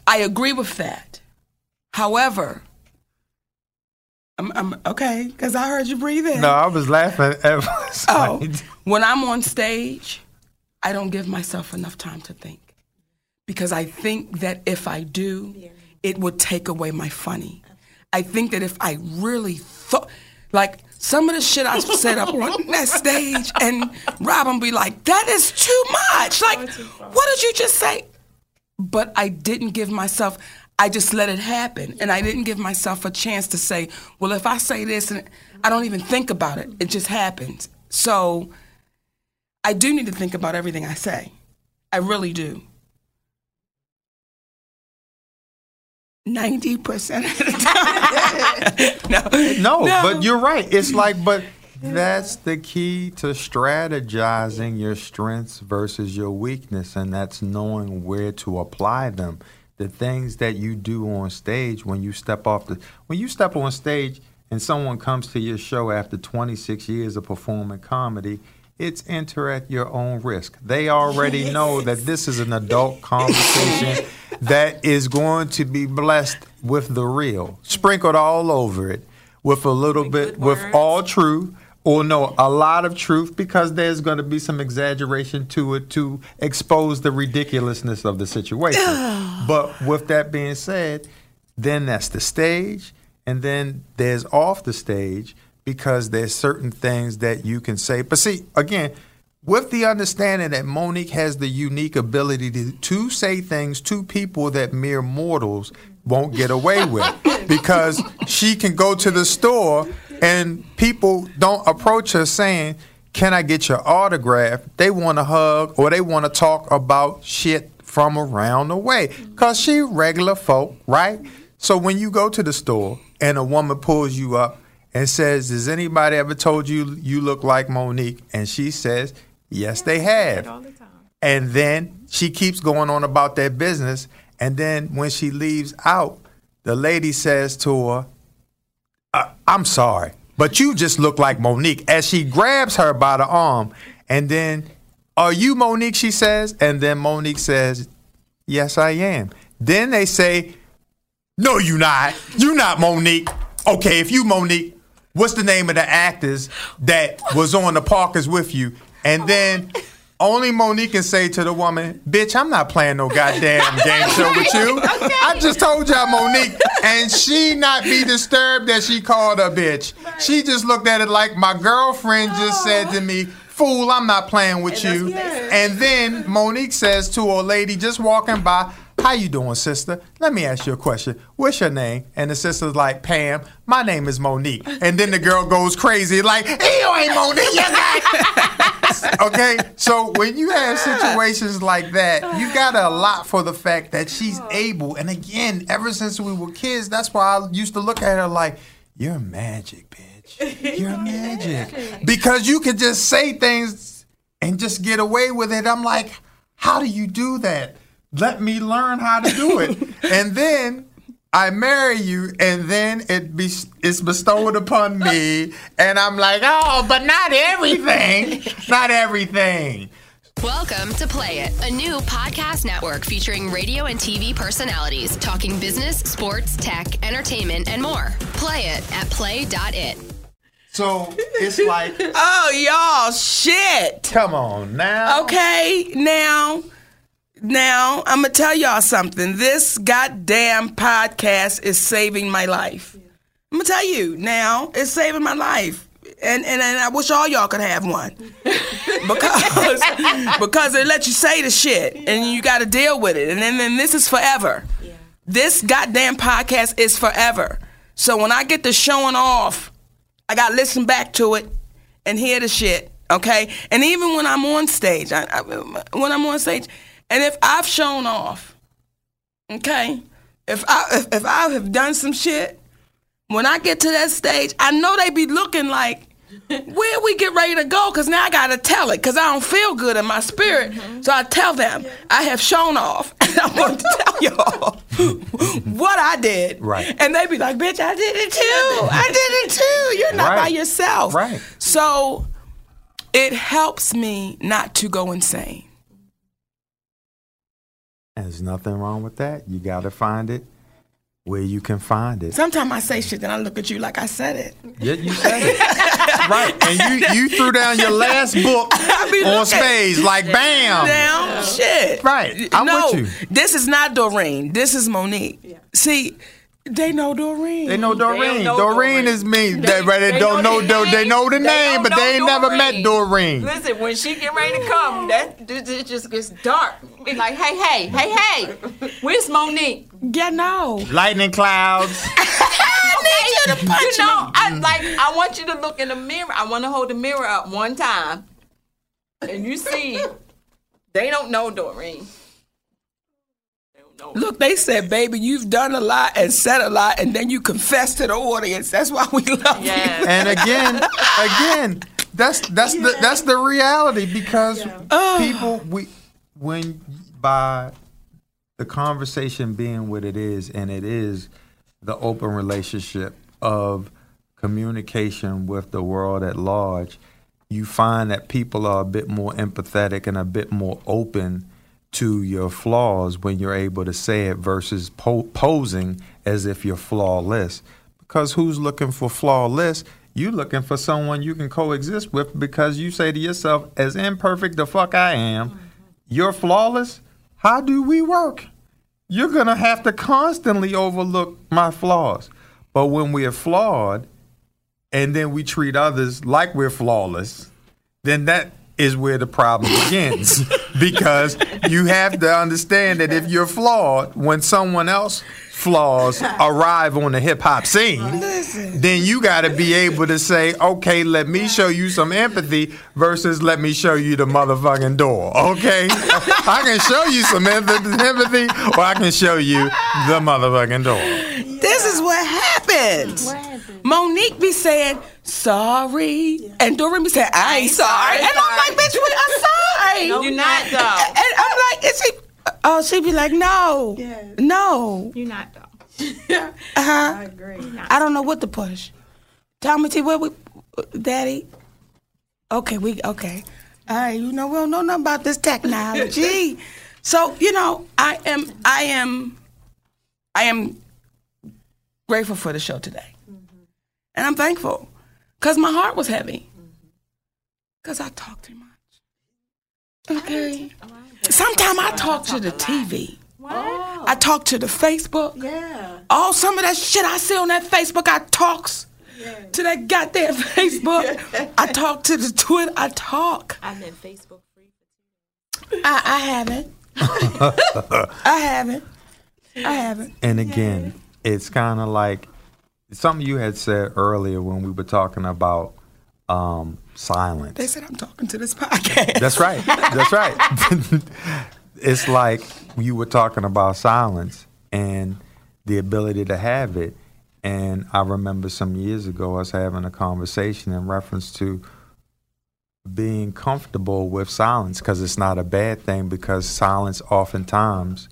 I agree with that. However, I'm, I'm okay because I heard you breathe in.
No, I was laughing at
Oh, when I'm on stage, I don't give myself enough time to think because I think that if I do, it would take away my funny. I think that if I really thought, like some of the shit I said up on that stage, and Robin be like, "That is too much." Like, what did you just say? But I didn't give myself. I just let it happen. And I didn't give myself a chance to say, well, if I say this, and I don't even think about it, it just happens. So I do need to think about everything I say. I really do. 90% of the time. no,
No, but you're right. It's like, but that's the key to strategizing your strengths versus your weakness, and that's knowing where to apply them. The things that you do on stage when you step off the when you step on stage and someone comes to your show after 26 years of performing comedy, it's enter at your own risk. They already know that this is an adult conversation that is going to be blessed with the real, sprinkled all over it with a little bit, with
words.
all truth, or no, a lot of truth because there's going to be some exaggeration to it to expose the ridiculousness of the situation. but with that being said, then that's the stage, and then there's off the stage because there's certain things that you can say. But see, again, with the understanding that Monique has the unique ability to, to say things to people that mere mortals won't get away with because she can go to the store and people don't approach her saying, Can I get your autograph? They want to hug or they want to talk about shit from around the way because she regular folk, right? So when you go to the store and a woman pulls you up and says, Has anybody ever told you you look like Monique? And she says, Yes, they have. And then she keeps going on about their business. And then when she leaves out, the lady says to her, uh, I'm sorry, but you just look like Monique. As she grabs her by the arm, and then, Are you Monique? She says. And then Monique says, Yes, I am. Then they say, No, you're not. You're not Monique. Okay, if you Monique, what's the name of the actors that was on the Parkers with you? And then only Monique can say to the woman, Bitch, I'm not playing no goddamn game show with you. I just told y'all Monique. And she not be disturbed that she called her bitch. She just looked at it like my girlfriend just said to me, Fool, I'm not playing with you. And then Monique says to a lady just walking by, How you doing, sister? Let me ask you a question. What's your name? And the sister's like, Pam, my name is Monique. And then the girl goes crazy, like, you ain't Monique, you got Okay, so when you have situations like that, you got a lot for the fact that she's able. And again, ever since we were kids, that's why I used to look at her like, You're magic, bitch. You're magic. Because you can just say things and just get away with it. I'm like, how do you do that? Let me learn how to do it. and then I marry you, and then it be it's bestowed upon me, and I'm like, oh, but not everything, not everything.
Welcome to Play It, a new podcast network featuring radio and TV personalities talking business, sports, tech, entertainment, and more. Play it at play.it.
So it's like,
Oh, y'all, shit.
come on now.
Okay, now, now I'm gonna tell y'all something. This goddamn podcast is saving my life. I'm gonna tell you now, it's saving my life, and and, and I wish all y'all could have one because because it lets you say the shit, and you got to deal with it, and then, then this is forever. This goddamn podcast is forever. So when I get to showing off, I got to listen back to it and hear the shit, okay? And even when I'm on stage, I, I, when I'm on stage, and if I've shown off, okay, if I if, if I have done some shit, when I get to that stage, I know they be looking like, where we get ready to go? Cause now I gotta tell it, cause I don't feel good in my spirit. Mm-hmm. So I tell them I have shown off, and I'm going to tell y'all what I did.
Right.
And they be like, bitch, I did it too. I did it too. You're not by
Right.
yourself.
Right.
So it helps me not to go insane.
There's nothing wrong with that. You got to find it where you can find it.
Sometimes I say shit, then I look at you like I said it.
Yeah, you said it. right. And you, you threw down your last book on
looking.
stage like bam.
Now, shit.
Right. I'm
no,
with you.
this is not Doreen. This is Monique. Yeah. See, They know Doreen.
They know Doreen.
know
Doreen,
Doreen.
is me. They, but they, don't know.
the
Do- they know the
They
name, but they ain't
know
never met Doreen.
Listen, when she get ready to come, that it it just gets dark. Be like, hey, hey, hey, hey, where's Monique?
Yeah, no.
Lightning clouds.
I need you to punch
You know,
me.
I like. I want you to look in the mirror. I want to hold the mirror up one time, and you see, they don't know Doreen. They don't know.
Look, they said, baby, you've done a lot and said a lot, and then you confess to the audience. That's why we love
Yes.
you.
and again, again, that's that's the that's the reality because oh. people we when by the conversation being what it is, and it is the open relationship of communication with the world at large, you find that people are a bit more empathetic and a bit more open to your flaws when you're able to say it versus po- posing as if you're flawless. Because who's looking for flawless? You're looking for someone you can coexist with because you say to yourself, as imperfect the fuck I am, you're flawless. How do we work? You're gonna have to constantly overlook my flaws. But when we're flawed and then we treat others like we're flawless, then that is where the problem begins. because you have to understand that if you're flawed, when someone else flaws arrive on the hip hop scene, then you got to be able to say, okay, let me show you some empathy versus let me show you the motherfucking door. Okay? I can show you some empathy, empathy or I can show you the motherfucking door.
This is what happens. Monique be saying, sorry. And Doreen be saying, I ain't sorry. And I'm like, bitch, we are sorry.
You're not though.
And I'm like, is she? Oh, she'd be like, no,
Yeah.
no.
You're not though.
Uh
I agree.
I don't know what to push. Tommy T, where we, Daddy? Okay, we okay. All right, you know we don't know nothing about this technology. so you know, I am, I am, I am grateful for the show today, and I'm thankful because my heart was heavy because I talk too much. Okay. Sometimes I talk to the TV. I talk to the Facebook.
Yeah.
All some of that shit I see on that Facebook, I talks to that goddamn Facebook. I talk to the Twitter. I talk.
I'm in Facebook free.
for I, I haven't. I haven't. I haven't.
And again, it's kind of like something you had said earlier when we were talking about um, silence.
They said I'm talking to this podcast.
That's right. That's right. it's like you were talking about silence and the ability to have it. And I remember some years ago us having a conversation in reference to being comfortable with silence because it's not a bad thing because silence oftentimes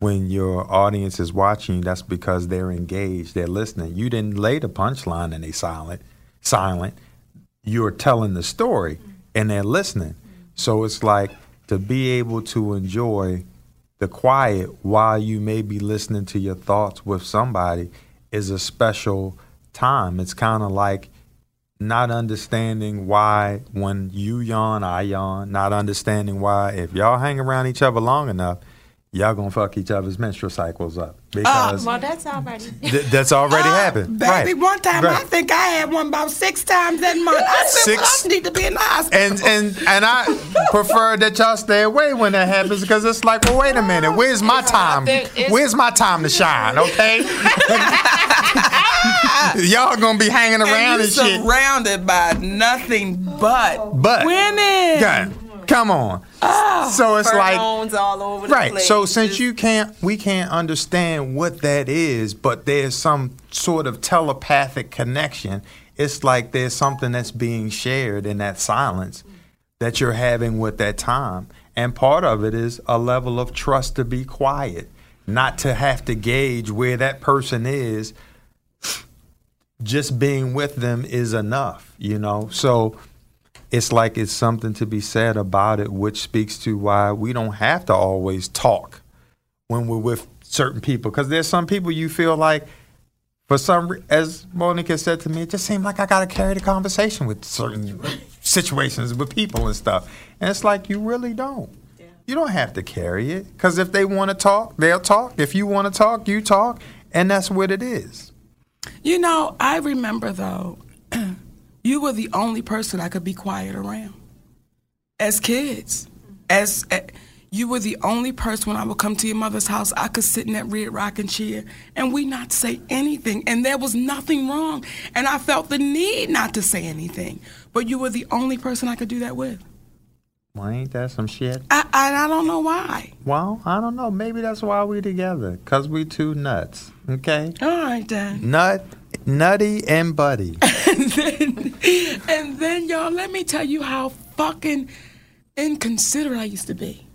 when your audience is watching you that's because they're engaged they're listening you didn't lay the punchline and they silent silent you're telling the story and they're listening. So it's like to be able to enjoy the quiet while you may be listening to your thoughts with somebody is a special time. It's kind of like not understanding why when you yawn, I yawn, not understanding why if y'all hang around each other long enough, y'all gonna fuck each other's menstrual cycles up ah, because
Well, that's already.
th- that's already ah, happened.
Baby,
Right.
one time I think I had one about six times that month. I said,
Six-
well, I need to be in the hospital.
and and and I prefer that y'all stay away when that happens because it's like, well, wait a minute, where's my time? Where's my time to shine? Okay, y'all gonna be hanging around
and
and shit.
surrounded by nothing but
But
women.
God, come on.
Ah.
so it's like
all over the
Right.
place.
So since
Just-
you can't, we can't understand what that is, but there's some sort of telepathic connection. It's like there's something that's being shared in that silence that you're having with that time. And part of it is a level of trust to be quiet, not to have to gauge where that person is. Just being with them is enough, you know? So it's like it's something to be said about it, which speaks to why we don't have to always talk when we're with certain people. Because there's some people you feel like, for some, as Monica said to me, it just seemed like I got to carry the conversation with certain situations with people and stuff. And it's like, you really don't. You don't have to carry it. Because if they want to talk, they'll talk. If you want to talk, you talk. And that's what it is.
You know, I remember though, you were the only person I could be quiet around. As kids, as uh, you were the only person when I would come to your mother's house, I could sit in that red rocking chair and we not say anything, and there was nothing wrong, and I felt the need not to say anything. But you were the only person I could do that with.
Well, ain't that some shit?
I I, I don't know why.
Well, I don't know. Maybe that's why we together. Cause we two nuts. Okay?
All right then.
Nut, nutty, and buddy.
and then, and then y'all, let me tell you how fucking inconsiderate I used to be.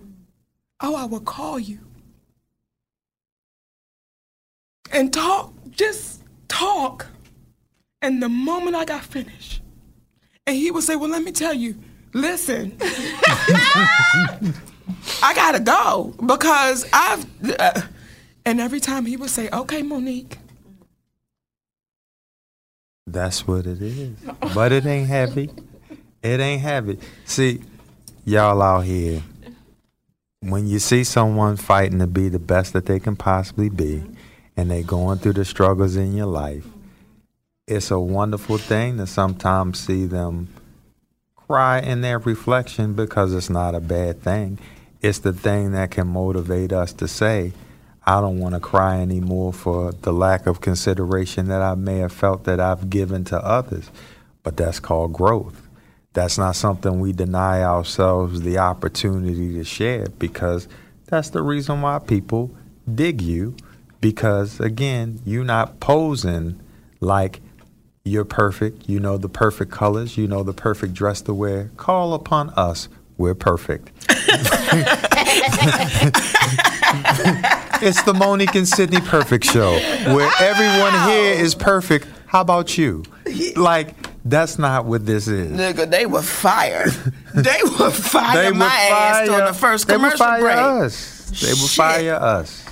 Oh, I would call you and talk, just talk. And the moment I got finished, and he would say, Well, let me tell you, listen, I gotta go because I've. Uh, and every time he would say, Okay, Monique.
That's what it is. But it ain't heavy. It ain't heavy. See, y'all out here, when you see someone fighting to be the best that they can possibly be, and they going through the struggles in your life, it's a wonderful thing to sometimes see them cry in their reflection because it's not a bad thing. It's the thing that can motivate us to say, I don't want to cry anymore for the lack of consideration that I may have felt that I've given to others. But that's called growth. That's not something we deny ourselves the opportunity to share because that's the reason why people dig you. Because again, you're not posing like you're perfect. You know the perfect colors. You know the perfect dress to wear. Call upon us. We're perfect. it's the Monique and Sydney Perfect Show, where everyone here is perfect. How about you? Like, that's not what this is.
Nigga, they were fired. they were fire
They
my ass on the first
they
commercial
fire
break.
us. They would
Shit.
fire us.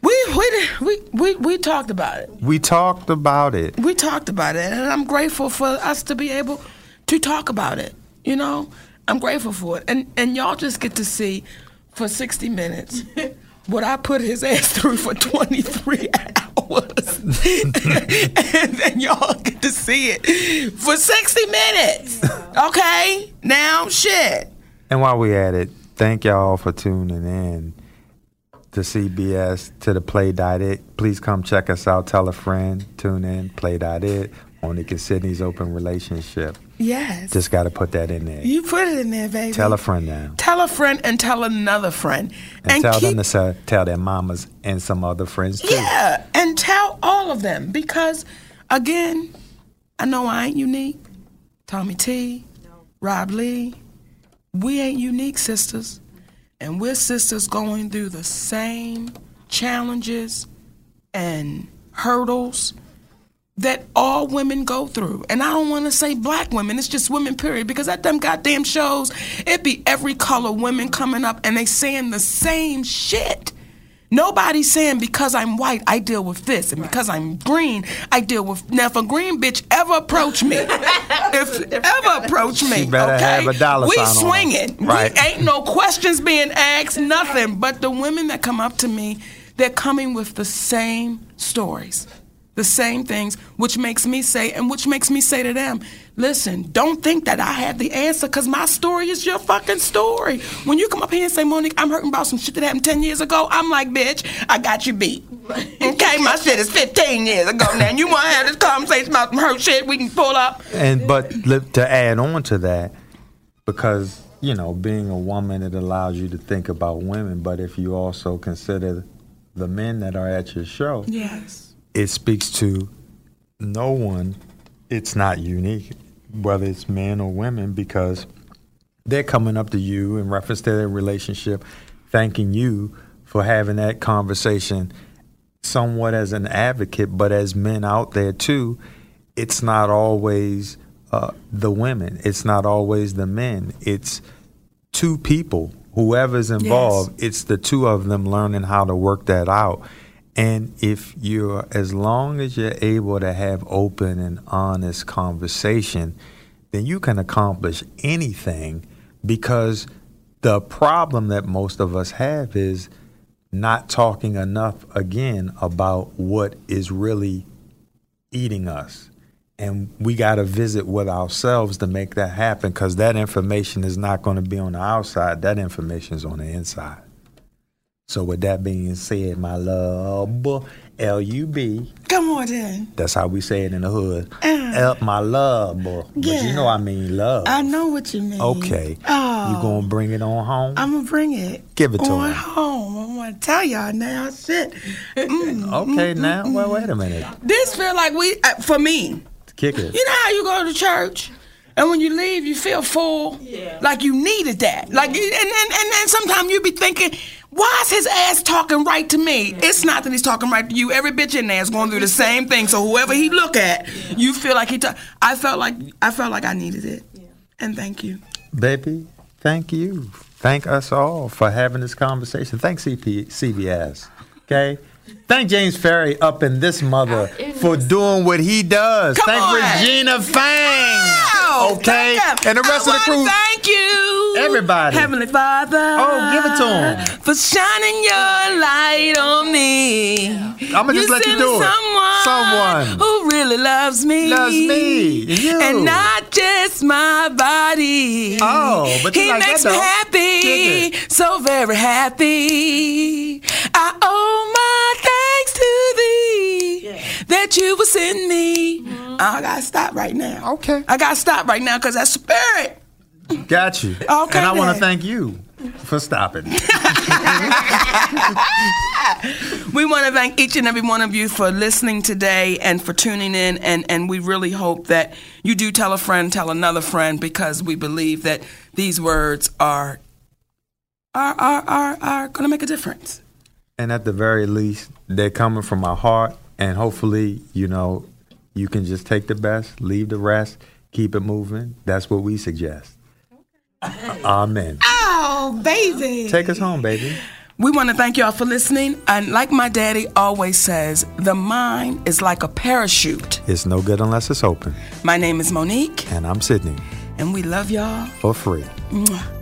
We, we we we we talked about it.
We talked about it.
We talked about it, and I'm grateful for us to be able to talk about it. You know, I'm grateful for it, and and y'all just get to see for 60 minutes what I put his ass through for 23 hours, and then y'all get to see it for 60 minutes. Okay, now shit.
And while we at it, thank y'all for tuning in to CBS, to the Play.it. Please come check us out. Tell a friend. Tune in. Play Dot Play.it. Monique and Sydney's open relationship.
Yes,
Just got to put that in there.
you put it in there, baby.
Tell a friend now.
Tell a friend and tell another friend.
And, tell
keep,
them to tell their mamas and some other friends too.
Yeah, and tell all of them because, again, I know I ain't unique. Tommy T, Rob Lee, we ain't unique sisters, and we're sisters going through the same challenges and hurdles that all women go through. And I don't want to say black women, it's just women, period. Because at them goddamn shows, it be every color women coming up and they saying the same shit. Nobody's saying because I'm white, I deal with this, and because I'm green, I deal with. Now, if a green bitch ever approach me, if ever approach me,
She better
okay,
have a dollar
we
sign on
swinging.
Right.
We ain't no questions being asked, nothing. But the women that come up to me, they're coming with the same stories, the same things, which makes me say, and which makes me say to them, listen, don't think that I have the answer because my story is your fucking story. When you come up here and say, Monique, I'm hurting about some shit that happened 10 years ago, I'm like, bitch, I got you beat. Okay, my shit is 15 years ago now. And you want to have this conversation about some hurt shit we can pull up?
And but to add on to that, because you know, being a woman, it allows you to think about women. But if you also consider the men that are at your show,
Yes.
It speaks to no one. It's not unique, whether it's men or women, because they're coming up to you in reference to their relationship, thanking you for having that conversation somewhat as an advocate, but as men out there too, it's not always uh, the women, it's not always the men, it's two people, whoever's involved, it's the two of them learning how to work that out. And if you're, as long as you're able to have open and honest conversation, then you can accomplish anything because the problem that most of us have is not talking enough again about what is really eating us. And we got to visit with ourselves to make that happen because that information is not going to be on the outside. That information is on the inside. So, with that being said, my love, L U B,
Come on then.
that's how we say it in the hood. L, my love, boy. But you
Yeah.
know I mean love.
I know what you mean.
Okay.
Oh.
You going to bring it on home?
I'm gonna bring it.
Give it to
on
him.
home. I want to tell y'all now. Shit. Mm.
okay, now, well, wait a minute.
This feel like we, uh, for me.
Kick it.
You know how you go to church, and when you leave, you feel full. Yeah. Like you needed that. Like, and and and, and sometimes you be thinking. Why is his ass talking right to me? It's not that he's talking right to you. Every bitch in there is going through the same thing. So whoever he look at, you feel like he. Ta- I felt like I felt like I needed it. And thank you.
Baby, thank you. Thank us all for having this conversation. Thanks CP, CBS. Okay? Thank James Ferry up in this mother for doing what he does.
Come
thank
on.
Regina Fang.
Wow,
Okay? And the rest
I
of the crew.
Thank you,
Everybody.
Heavenly Father.
Oh, give it to him.
for shining your light on me.
I'ma just let you do it.
Someone,
Someone.
who really loves me,
Loves me. You.
and not just my body.
Oh, but
he
like
makes me happy, so very happy. That you will send me. I gotta stop right now.
Mm-hmm. Okay.
I gotta stop right now because that spirit.
Got you.
Okay,
and I want to thank you for stopping.
We want to thank each and every one of you for listening today and for tuning in. And, and we really hope that you do tell a friend, tell another friend, because we believe that these words are are are are, are going to make a difference.
and at the very least, they're coming from my heart. And hopefully, you know, you can just take the best, leave the rest, keep it moving. That's what we suggest. Amen.
Oh, baby.
Take us home, baby.
We want to thank y'all for listening. And like my daddy always says, the mind is like a parachute.
It's no good unless it's open.
My name is Mo'Nique,
And I'm Sidney
and we love y'all.
for free.
Mwah.